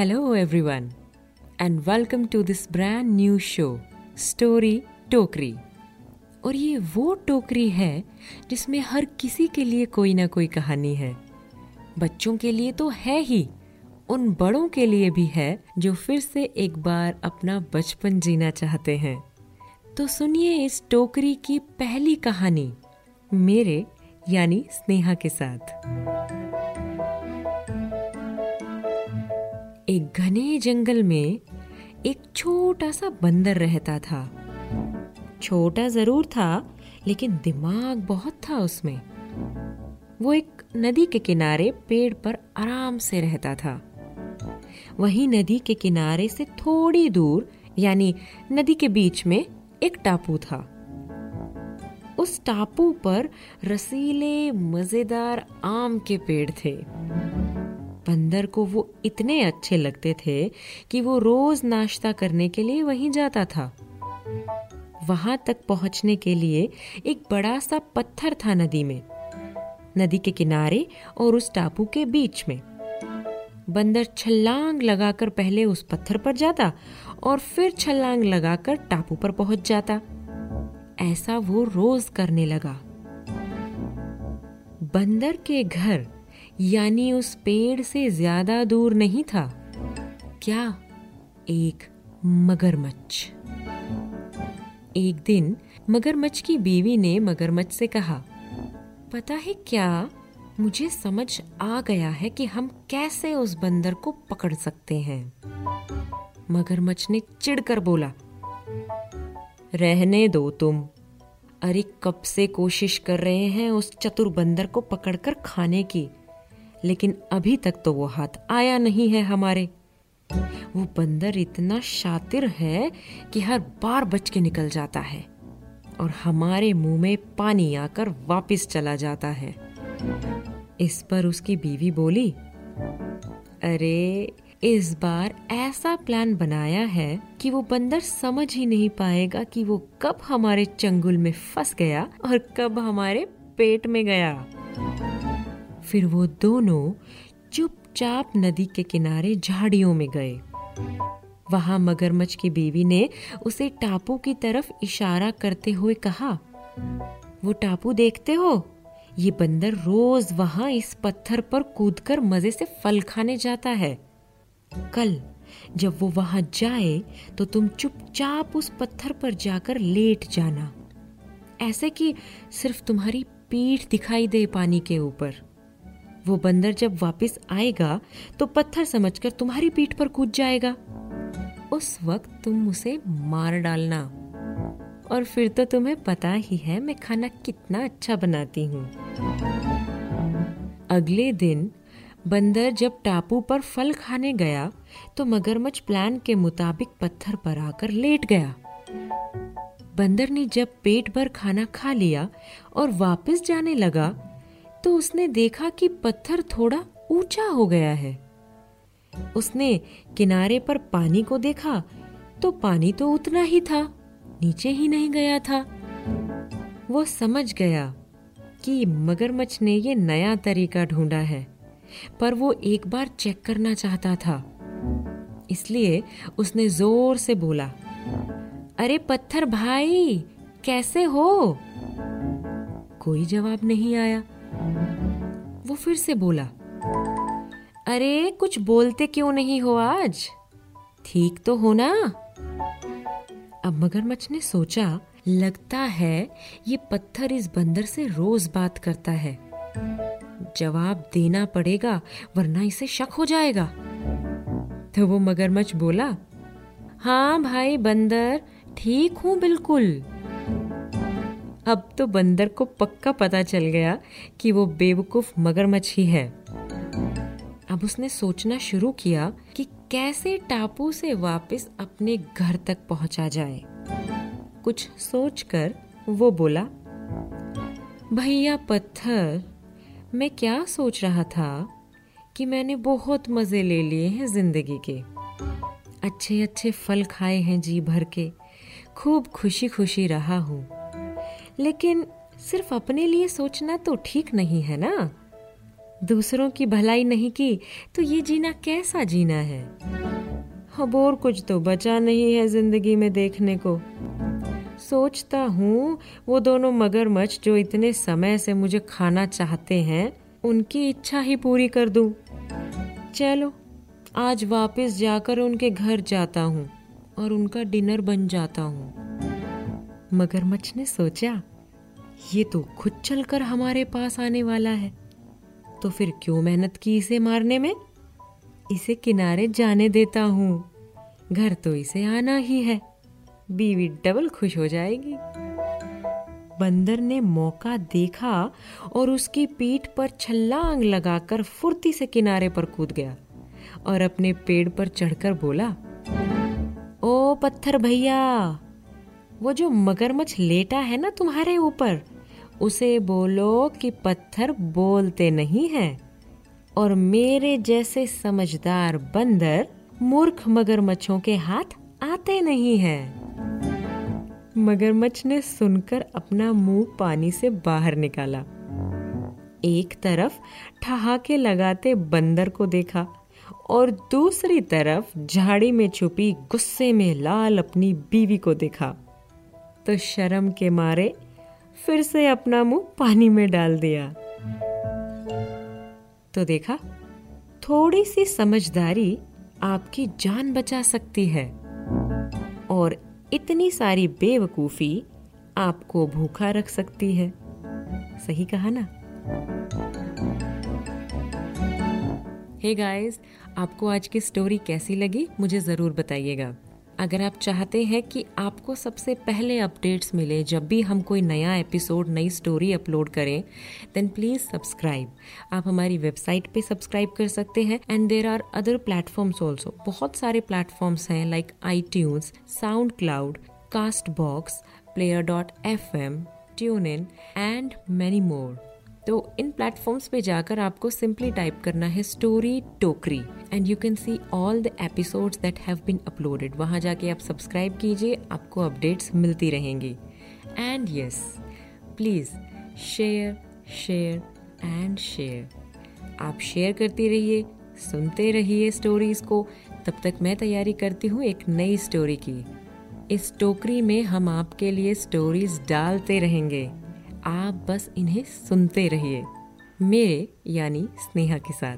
Hello, everyone, and welcome to this brand new show, Story टोकरी और ये वो टोकरी है जिसमें हर किसी के लिए कोई ना कोई कहानी है। बच्चों के लिए तो है ही उन बड़ों के लिए भी है जो फिर से एक बार अपना बचपन जीना चाहते हैं। तो सुनिए इस टोकरी की पहली कहानी मेरे यानी स्नेहा के साथ। एक घने जंगल में एक छोटा सा बंदर रहता था। छोटा ज़रूर था, लेकिन दिमाग बहुत था उसमें। वो एक नदी के किनारे पेड़ पर आराम से रहता था। वही नदी के किनारे से थोड़ी दूर, यानी नदी के बीच में एक टापू था। उस टापू पर रसीले, मज़ेदार आम के पेड़ थे। बंदर को वो इतने अच्छे लगते थे कि वो रोज नाश्ता करने के लिए वहीं जाता था। वहाँ तक पहुँचने के लिए एक बड़ा सा पत्थर था नदी में, नदी के किनारे और उस टापू के बीच में। बंदर छलांग लगाकर पहले उस पत्थर पर जाता और फिर छलांग लगाकर टापू पर पहुँच जाता। ऐसा वो रोज करने लगा। बंदर के घर यानी उस पेड़ से ज़्यादा दूर नहीं था। क्या एक मगरमच्छ? एक दिन मगरमच्छ की बीवी ने मगरमच्छ से कहा, पता है क्या? मुझे समझ आ गया है कि हम कैसे उस बंदर को पकड़ सकते हैं। मगरमच्छ ने चिढ़कर बोला, रहने दो तुम। अरे कब से कोशिश कर रहे हैं उस चतुर बंदर को पकड़कर खाने की? लेकिन अभी तक तो वो हाथ आया नहीं है हमारे। वो बंदर इतना शातिर है कि हर बार बच के निकल जाता है और हमारे मुँह में पानी आकर वापस चला जाता है। इस पर उसकी बीवी बोली, अरे, इस बार ऐसा प्लान बनाया है कि वो बंदर समझ ही नहीं पाएगा कि वो कब हमारे चंगुल में फंस गया और कब हमारे पेट में गया। फिर वो दोनों चुपचाप नदी के किनारे झाड़ियों में गए। वहाँ मगरमच्छ की बीवी ने उसे टापू की तरफ़ इशारा करते हुए कहा, वो टापू देखते हो? ये बंदर रोज वहाँ इस पत्थर पर कूदकर मज़े से फल खाने जाता है। कल जब वो वहाँ जाए तो तुम चुपचाप उस पत्थर पर जाकर लेट जाना। ऐसे कि सिर्फ़ तुम्हारी पीठ दिखाई दे पानी के ऊपर। वो बंदर जब वापस आएगा तो पत्थर समझकर तुम्हारी पीठ पर कूद जाएगा। उस वक्त तुम उसे मार डालना। और फिर तो तुम्हें पता ही है, मैं खाना कितना अच्छा बनाती हूँ। अगले दिन, बंदर जब टापू पर फल खाने गया तो मगरमच्छ प्लान के मुताबिक पत्थर पर आकर लेट गया। बंदर ने जब पेट भर खाना खा लिया और वापस जाने लगा तो उसने देखा कि पत्थर थोड़ा ऊँचा हो गया है। उसने किनारे पर पानी को देखा तो पानी तो उतना ही था, नीचे ही नहीं गया था। वो समझ गया कि मगरमच्छ ने ये नया तरीका ढूंढा है, पर वो एक बार चेक करना चाहता था। इसलिए उसने ज़ोर से बोला, अरे पत्थर भाई, कैसे हो? कोई जवाब नहीं आया। वो फिर से बोला, अरे, कुछ बोलते क्यों नहीं हो आज? ठीक तो हो ना? अब मगरमच्छ ने सोचा, लगता है ये पत्थर इस बंदर से रोज बात करता है। जवाब देना पड़ेगा, वरना इसे शक हो जाएगा। तो वो मगरमच्छ बोला हाँ भाई बंदर, ठीक हूँ बिल्कुल। अब तो बंदर को पक्का पता चल गया कि वो बेवकूफ़ मगरमच्छ ही है। अब उसने सोचना शुरू किया कि कैसे टापू से वापस अपने घर तक पहुँचा जाए। कुछ सोचकर वो बोला, भैया पत्थर, मैं क्या सोच रहा था कि मैंने बहुत मज़े ले लिए हैं ज़िंदगी के। अच्छे अच्छे फल खाए हैं जी भर के। खूब खुशी खुशी रहा हूँ। लेकिन सिर्फ़ अपने लिए सोचना तो ठीक नहीं है ना? दूसरों की भलाई नहीं की तो ये जीना कैसा जीना है? अब और कुछ तो बचा नहीं है ज़िंदगी में देखने को। सोचता हूँ, वो दोनों मगरमच्छ जो इतने समय से मुझे खाना चाहते हैं, उनकी इच्छा ही पूरी कर दूँ। चलो, आज वापस जाकर उनके घर जाता हूँ और उनका डिनर बन जाता हूँ। मगरमच्छ ने सोचा ये तो खुद चलकर हमारे पास आने वाला है। तो फिर क्यों मेहनत की इसे मारने में? इसे किनारे जाने देता हूँ। घर तो इसे आना ही है। बीवी डबल खुश हो जाएगी। बंदर ने मौका देखा और उसकी पीठ पर छल्लांग लगाकर फुर्ती से किनारे पर कूद गया और अपने पेड़ पर चढ़कर बोला, ओ पत्थर भैया वो जो मगरमच्छ लेटा है ना तुम्हारे ऊपर, उसे बोलो कि पत्थर बोलते नहीं हैं और मेरे जैसे समझदार बंदर मूर्ख मगरमच्छों के हाथ आते नहीं हैं। मगरमच्छ ने सुनकर अपना मुँह पानी से बाहर निकाला। एक तरफ़ ठहाके लगाते बंदर को देखा और दूसरी तरफ़ झाड़ी में छुपी गुस्से में लाल अपनी बीवी को देखा। तो शर्म के मारे फिर से अपना मुँह पानी में डाल दिया। तो देखा थोड़ी सी समझदारी आपकी जान बचा सकती है और इतनी सारी बेवकूफ़ी आपको भूखा रख सकती है। सही कहा ना? हे hey गाइस आपको आज की स्टोरी कैसी लगी? मुझे ज़रूर बताइएगा। अगर आप चाहते हैं कि आपको सबसे पहले अपडेट्स मिले, जब भी हम कोई नया एपिसोड, नई स्टोरी अपलोड करें देन प्लीज़ सब्सक्राइब आप हमारी वेबसाइट पे सब्सक्राइब कर सकते हैं and there are other platforms also बहुत सारे प्लेटफॉर्म्स हैं like iTunes SoundCloud Castbox player dot F M TuneIn and many more तो इन प्लेटफॉर्म्स पे जाकर आपको सिंपली टाइप करना है स्टोरी टोकरी and you can see all the episodes that have been uploaded वहाँ जाके आप सब्सक्राइब कीजिए, आपको अपडेट्स मिलती रहेंगी। And yes please share share and share आप शेयर करती रहिए, सुनते रहिए स्टोरीज को। तब तक मैं तैयारी करती हूँ एक नई स्टोरी की। इस टोकरी में हम आपके लिए स्टोरीज डालते रहेंगे। आप बस इन्हें सुनते रहिए। मेरे यानी स्नेहा के साथ।